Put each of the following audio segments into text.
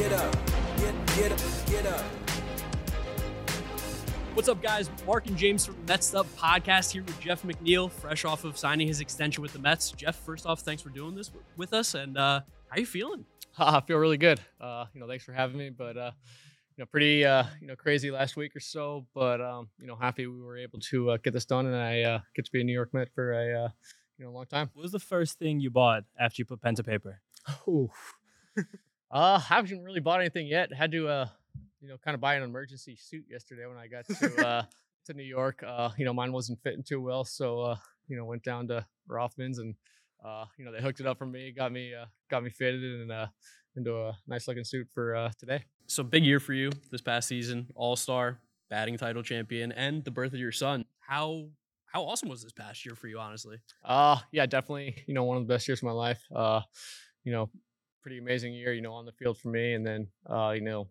get up, get, get up, get up. What's up, guys? Mark and James from the Mets Up podcast here with Jeff McNeil, fresh off of signing his extension with the Mets. Jeff, first off, thanks for doing this with us. And uh, how you feeling? I feel really good. Uh, you know, thanks for having me. But uh, you know, pretty uh, you know crazy last week or so. But um, you know, happy we were able to uh, get this done, and I uh, get to be a New York Met for a uh, you know long time. What was the first thing you bought after you put pen to paper? Ooh. Uh, I haven't really bought anything yet. Had to uh, you know, kind of buy an emergency suit yesterday when I got to uh to New York. Uh, you know, mine wasn't fitting too well, so uh, you know, went down to Rothman's and uh, you know, they hooked it up for me, got me uh, got me fitted and uh into a nice looking suit for uh today. So big year for you this past season, All Star, batting title champion, and the birth of your son. How how awesome was this past year for you, honestly? Uh yeah, definitely, you know, one of the best years of my life. Uh, you know, pretty amazing year, you know, on the field for me. And then uh, you know,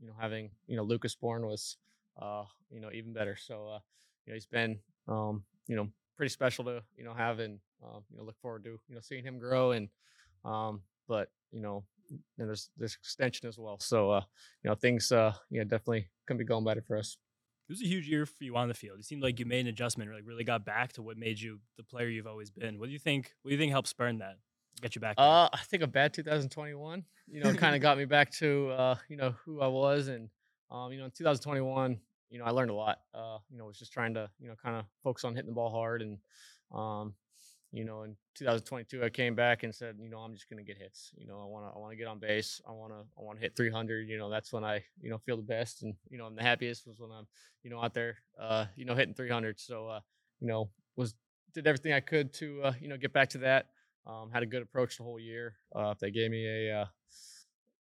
you know, having, you know, Lucas born was uh, you know, even better. So uh, you know, he's been um, you know, pretty special to, you know, have and uh, you know, look forward to, you know, seeing him grow and um, but you know, and there's this extension as well. So uh, you know, things uh yeah, definitely can be going better for us. It was a huge year for you on the field. It seemed like you made an adjustment, like really got back to what made you the player you've always been. What do you think? What do you think helped spurn that? Get you back? Uh, I think a bad 2021, you know, kind of got me back to, uh, you know, who I was. And, um, you know, in 2021, you know, I learned a lot. Uh, you know, was just trying to, you know, kind of focus on hitting the ball hard. And, um, you know, in 2022, I came back and said, you know, I'm just gonna get hits. You know, I want to, I want to get on base. I want to, I want to hit 300. You know, that's when I, you know, feel the best. And you know, I'm the happiest was when I'm, you know, out there, uh, you know, hitting 300. So, uh, you know, was did everything I could to, uh, you know, get back to that. Um, had a good approach the whole year. Uh, if they gave me a uh,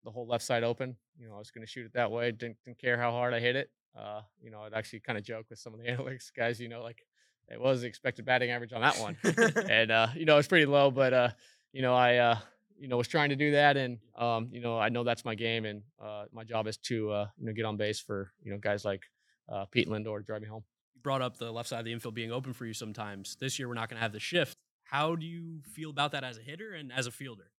the whole left side open, you know, I was going to shoot it that way. Didn't, didn't care how hard I hit it. Uh, you know, I'd actually kind of joke with some of the analytics guys. You know, like it was the expected batting average on that one, and uh, you know, it's pretty low. But uh, you know, I uh, you know was trying to do that, and um, you know, I know that's my game, and uh, my job is to uh, you know get on base for you know guys like uh, Pete Lindor to drive me home. You brought up the left side of the infield being open for you sometimes. This year, we're not going to have the shift. How do you feel about that as a hitter and as a fielder?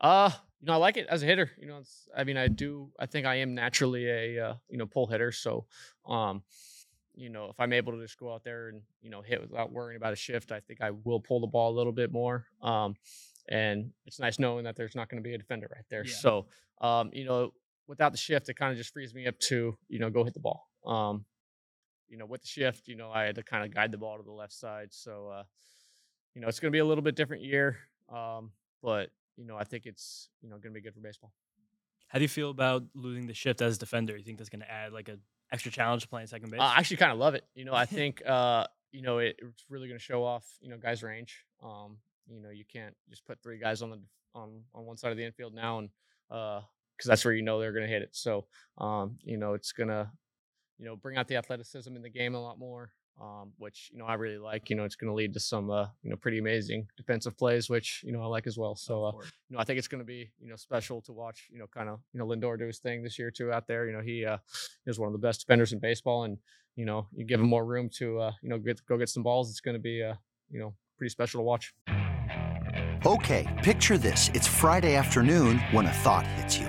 Uh, you know, I like it as a hitter. You know, it's, I mean, I do. I think I am naturally a uh, you know pull hitter. So, um, you know, if I'm able to just go out there and you know hit without worrying about a shift, I think I will pull the ball a little bit more. Um, and it's nice knowing that there's not going to be a defender right there. Yeah. So, um, you know, without the shift, it kind of just frees me up to you know go hit the ball. Um, you know, with the shift, you know, I had to kind of guide the ball to the left side. So, uh, you know, it's going to be a little bit different year. Um, but you know, I think it's you know going to be good for baseball. How do you feel about losing the shift as a defender? You think that's going to add like a extra challenge to playing second base? Uh, I actually kind of love it. You know, I think uh, you know it, it's really going to show off you know guys' range. Um, you know, you can't just put three guys on the on on one side of the infield now, and because that's where you know they're going to hit it. So, um, you know, it's gonna you know bring out the athleticism in the game a lot more. Um, which you know I really like. You know, it's going to lead to some uh, you know pretty amazing defensive plays, which you know I like as well. So uh, you know, I think it's going to be you know special to watch. You know, kind of you know Lindor do his thing this year too out there. You know, he uh, is one of the best defenders in baseball, and you know, you give him more room to uh, you know get go get some balls. It's going to be uh, you know pretty special to watch. Okay, picture this. It's Friday afternoon when a thought hits you.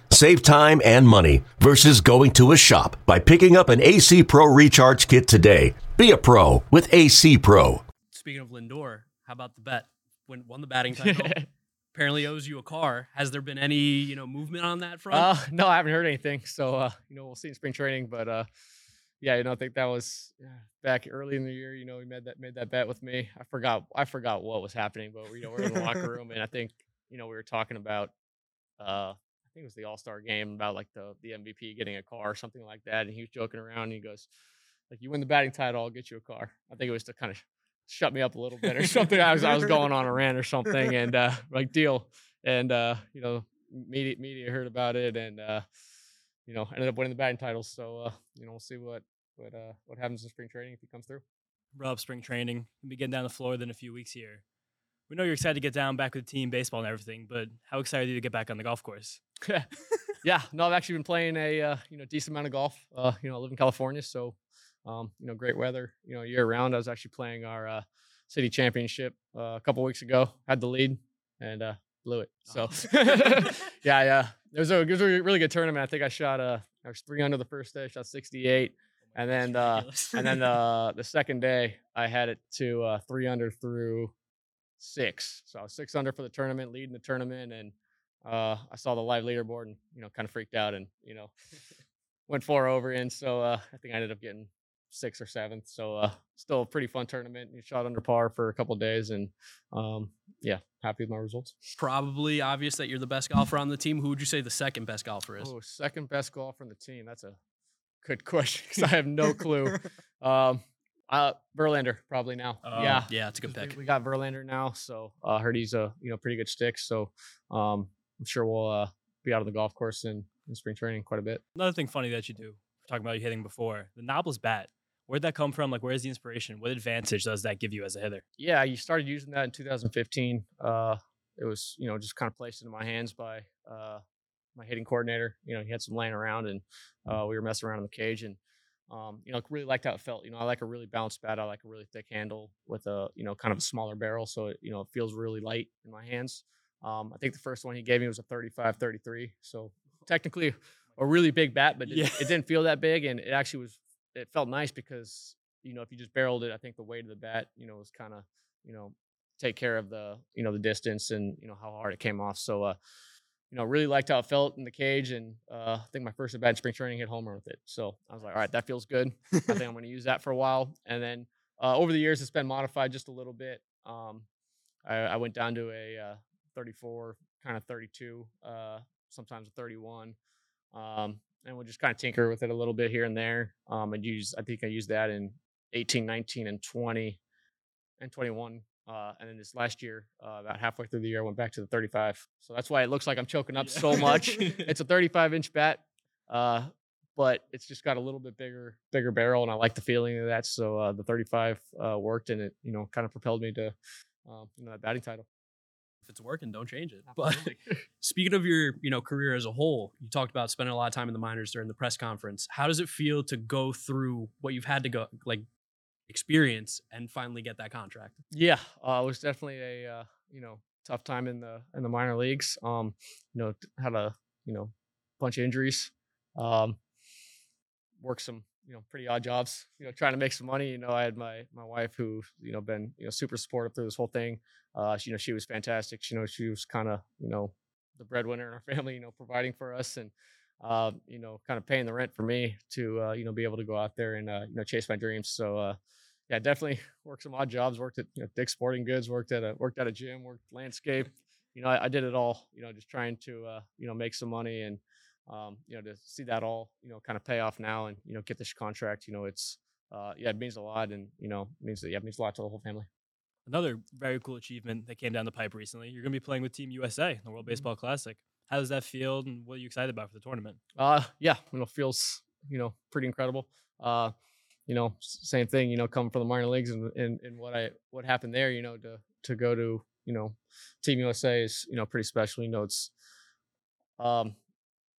Save time and money versus going to a shop by picking up an AC Pro Recharge Kit today. Be a pro with AC Pro. Speaking of Lindor, how about the bet? When won the batting title, apparently owes you a car. Has there been any you know movement on that front? Uh, no, I haven't heard anything. So uh, you know, we'll see in spring training. But uh, yeah, you know, I think that was back early in the year. You know, he made that made that bet with me. I forgot I forgot what was happening, but you know, we are in the locker room, and I think you know we were talking about uh, I think it was the All Star game about like the the MVP getting a car or something like that, and he was joking around. And he goes, "Like you win the batting title, I'll get you a car." I think it was to kind of shut me up a little bit or something. I was I was going on a rant or something, and uh, like deal, and uh, you know, media media heard about it, and uh, you know, ended up winning the batting title. So uh, you know, we'll see what what uh, what happens in spring training if he comes through. Rob spring training. We'll be getting down to Florida in a few weeks here. We know you're excited to get down back with the team, baseball and everything, but how excited are you to get back on the golf course? yeah, no, I've actually been playing a uh, you know decent amount of golf. Uh, you know, I live in California, so um, you know, great weather. You know, year round. I was actually playing our uh, city championship uh, a couple weeks ago. Had the lead and uh, blew it. So yeah, yeah, it was a it was a really good tournament. I think I shot uh, I was three under the first day, shot 68, and then uh, and then uh, the second day I had it to uh, three under through six. So I was six under for the tournament, leading the tournament, and uh, I saw the live leaderboard and you know kind of freaked out and you know went four over in. So uh, I think I ended up getting sixth or seventh. So uh, still a pretty fun tournament. You shot under par for a couple days, and um, yeah, happy with my results. Probably obvious that you're the best golfer on the team. Who would you say the second best golfer is? Oh, second best golfer on the team. That's a good question because I have no clue. um, uh, Verlander probably now. Oh, yeah, Yeah, it's a good pick. We, got Verlander now, so uh, heard he's a you know pretty good stick. So um, I'm sure we'll uh, be out on the golf course in, in spring training quite a bit. Another thing funny that you do, we're talking about you hitting before, the knobless bat. Where'd that come from? Like, where's the inspiration? What advantage does that give you as a hitter? yeah, you started using that in 2015. Uh, it was, you know, just kind of placed into my hands by uh, my hitting coordinator. You know, he had some laying around, and uh, we were messing around in the cage, and um, you know, really liked how it felt. You know, I like a really balanced bat. I like a really thick handle with a, you know, kind of a smaller barrel, so it, you know, it feels really light in my hands. Um, I think the first one he gave me was a 35, 33. So technically a really big bat, but it, Yeah. it didn't feel that big, and it actually was. It felt nice because you know if you just barreled it, I think the weight of the bat, you know, was kind of you know take care of the you know the distance and you know how hard it came off. So uh, you know, really liked how it felt in the cage, and uh, I think my first at bat in spring training hit homer with it. So I was like, all right, that feels good. I think I'm going to use that for a while. And then uh, over the years, it's been modified just a little bit. Um, I, I went down to a uh, 34, kind of 32, uh, sometimes a 31. Um, and we'll just kind of tinker with it a little bit here and there. Um, and use, I think I used that in 18, 19, and 20 and 21. Uh, and then this last year, uh, about halfway through the year, I went back to the 35. So that's why it looks like I'm choking up so much. it's a 35 inch bat, uh, but it's just got a little bit bigger, bigger barrel, and I like the feeling of that. So uh, the 35 uh, worked, and it you know kind of propelled me to um, you know that batting title. If it's working, don't change it. But speaking of your, you know, career as a whole, you talked about spending a lot of time in the minors during the press conference. How does it feel to go through what you've had to go like experience and finally get that contract? Yeah, uh, it was definitely a uh, you know tough time in the in the minor leagues. Um, you know, had a you know bunch of injuries. Um, worked some you know pretty odd jobs. You know, trying to make some money. You know, I had my my wife who you know been you know super supportive through this whole thing. Uh, she, you know, she was fantastic. She, you know, she was kind of you know the breadwinner in our family. You know, providing for us and. Uh, you know, kind of paying the rent for me to, uh, you know, be able to go out there and, uh, you know, chase my dreams. So, uh, yeah, definitely worked some odd jobs. Worked at you know, Dick's Sporting Goods. Worked at a worked at a gym. Worked landscape. You know, I, I did it all. You know, just trying to uh, you know make some money and um, you know to see that all you know kind of pay off now and you know get this contract. You know, it's uh, yeah, it means a lot and you know it means yeah, it means a lot to the whole family. Another very cool achievement that came down the pipe recently. You're going to be playing with Team USA in the World Mhm. Baseball Classic. How does that feel, and what are you excited about for the tournament? Uh, yeah, you know, feels you know pretty incredible. Uh, you know, same thing. You know, coming from the minor leagues and, and and what I what happened there. You know, to to go to you know Team USA is you know pretty special. You know, it's um,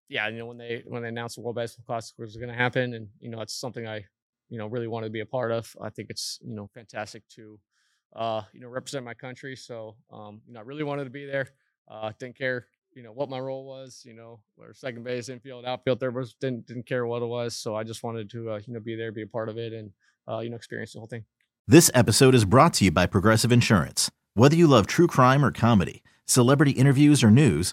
yeah. You know, when they when they announced the World Baseball Classic was going to happen, and you know, it's something I you know really wanted to be a part of. I think it's you know fantastic to uh you know represent my country. So um, you know, I really wanted to be there. Uh, didn't care you know what my role was, you know, or second base, infield, outfield, third base, didn't didn't care what it was. So I just wanted to uh, you know be there, be a part of it, and uh, you know experience the whole thing. This episode is brought to you by Progressive Insurance. Whether you love true crime or comedy, celebrity interviews or news,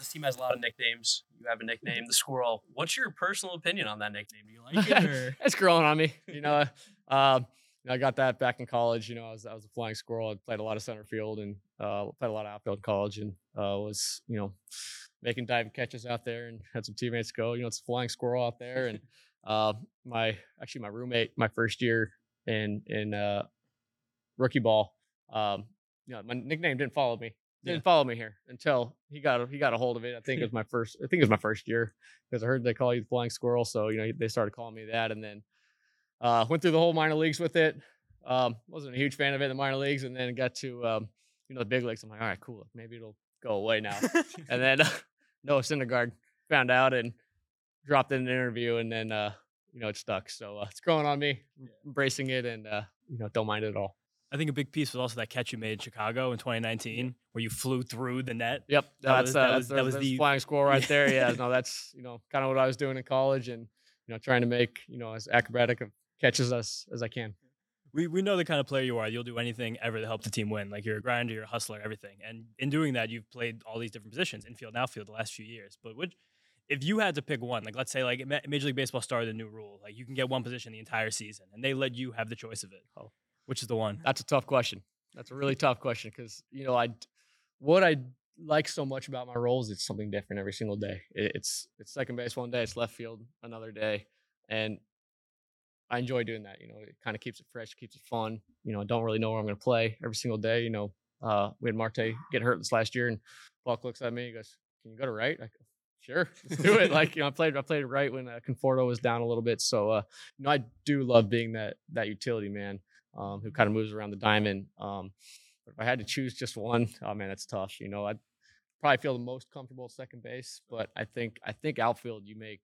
This team has a lot of nicknames. You have a nickname, the Squirrel. What's your personal opinion on that nickname? Do you like it? Or? it's growing on me. You know, um, I got that back in college. You know, I was I was a flying squirrel. I played a lot of center field and uh, played a lot of outfield in college, and uh, was you know making diving catches out there, and had some teammates go. You know, it's a flying squirrel out there, and uh, my actually my roommate my first year in in uh, rookie ball. Um, you know, my nickname didn't follow me. Didn't Yeah. follow me here until he got a, he got a hold of it. I think it was my first. I think it was my first year because I heard they call you the flying squirrel. So you know they started calling me that, and then uh, went through the whole minor leagues with it. Um, wasn't a huge fan of it in the minor leagues, and then got to um, you know the big leagues. I'm like, all right, cool. Maybe it'll go away now. and then Noah Syndergaard found out and dropped in an interview, and then uh, you know it stuck. So uh, it's growing on me, embracing it, and uh, you know don't mind it at all. I think a big piece was also that catch you made in Chicago in 2019, where you flew through the net. Yep, That that's was- uh, that was- that was the- flying squirrel right there. Yeah, no, that's you know kind of what I was doing in college, and you know trying to make you know as acrobatic of catches as as I can. We, we know the kind of player you are. You'll do anything ever to help the team win. Like you're a grinder, you're a hustler, everything. And in doing that, you've played all these different positions, infield and outfield, the last few years. But which, if you had to pick one, like let's say like Major League Baseball started a new rule, like you can get one position the entire season, and they let you have the choice of it. Oh. Which is the one? That's a tough question. That's a really tough question because you know I, what I like so much about my roles, it's something different every single day. It- It's it's second base one day, it's left field another day, and I enjoy doing that. You know, it kind of keeps it fresh, keeps it fun. You know, I don't really know where I'm going to play every single day. You know, uh, we had Marte get hurt this last year, and Buck looks at me, he goes, "Can you go to right?" I go, "Sure, let's do it." like you know, I played I played right when uh, Conforto was down a little bit, so uh, you know, I do love being that that utility man um, who kind of moves around the diamond. Um, but if I had to choose just one, oh man, that's tough. You know, I'd probably feel the most comfortable at second base, but I think I think outfield you make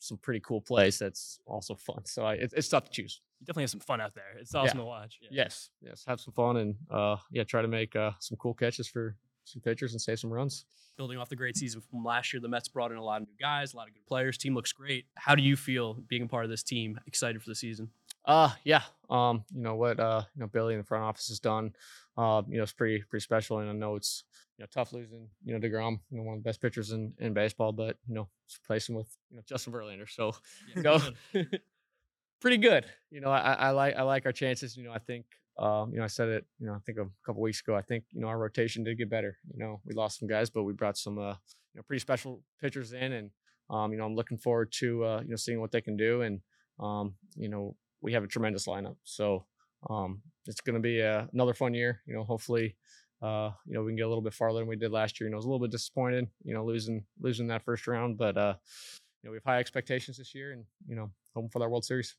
some pretty cool plays. That's also fun. So I, it's it's tough to choose. You definitely have some fun out there. It's awesome to watch. Yeah. Yes, yes, have some fun and uh, yeah, try to make uh, some cool catches for some pitchers and save some runs. Building off the great season from last year, the Mets brought in a lot of new guys, a lot of good players. Team looks great. How do you feel being a part of this team? Excited for the season? Uh yeah. Um, you know what uh you know Billy in the front office has done. Uh, you know, it's pretty pretty special. And I know it's you know tough losing, you know, DeGrom, you know, one of the best pitchers in, in baseball, but you know, replacing with, you know, Justin Verlander. So you go pretty good. You know, I, I I like I like our chances. You know, I think um, you know, I said it, you know, I think a couple weeks ago. I think, you know, our rotation did get better. You know, we lost some guys, but we brought some uh, you know, pretty special pitchers in and um, you know, I'm looking forward to uh, you know, seeing what they can do and um, you know, we have a tremendous lineup. So um, it's going to be uh, another fun year. You know, hopefully, uh, you know, we can get a little bit farther than we did last year. You know, I was a little bit disappointed, you know, losing losing that first round, but uh, you know, we have high expectations this year, and you know, hoping for that World Series.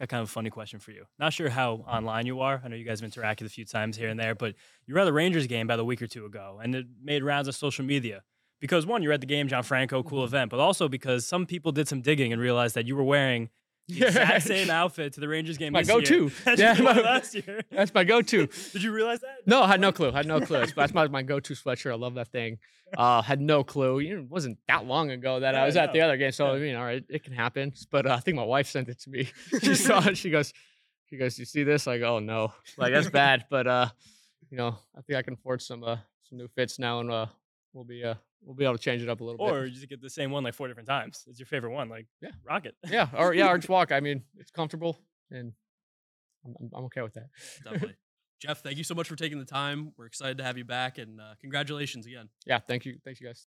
Got kind of a funny question for you. Not sure how online you are. I know you guys have interacted a few times here and there, but you were at the Rangers game about a week or two ago, and it made rounds on social media. Because one, you're at the game, John Franco, cool event, but also because some people did some digging and realized that you were wearing the exact same outfit to the Rangers game. My go-to. that Yeah, my- last year. That's my go-to. Did you realize that? No, I had no clue. I had no clue. That's my, my go-to sweatshirt. I love that thing. Uh, had no clue. It wasn't that long ago that I Yeah, was at the other game. So I mean, all right, it can happen. But uh, I think my wife sent it to me. She saw it. She goes, she goes, you see this? I go, oh no, like that's bad. But uh, you know, I think I can afford some uh some new fits now, and uh, we'll be uh we'll be able to change it up a little Or bit. Or you just get the same one like four different times. It's your favorite one. Like, Yeah. rock it. Yeah, or yeah, or just walk. I mean, it's comfortable, and I'm, I'm- I'm okay with that. Definitely. Jeff, thank you so much for taking the time. We're excited to have you back, and uh, congratulations again. Yeah, thank you, thanks you guys.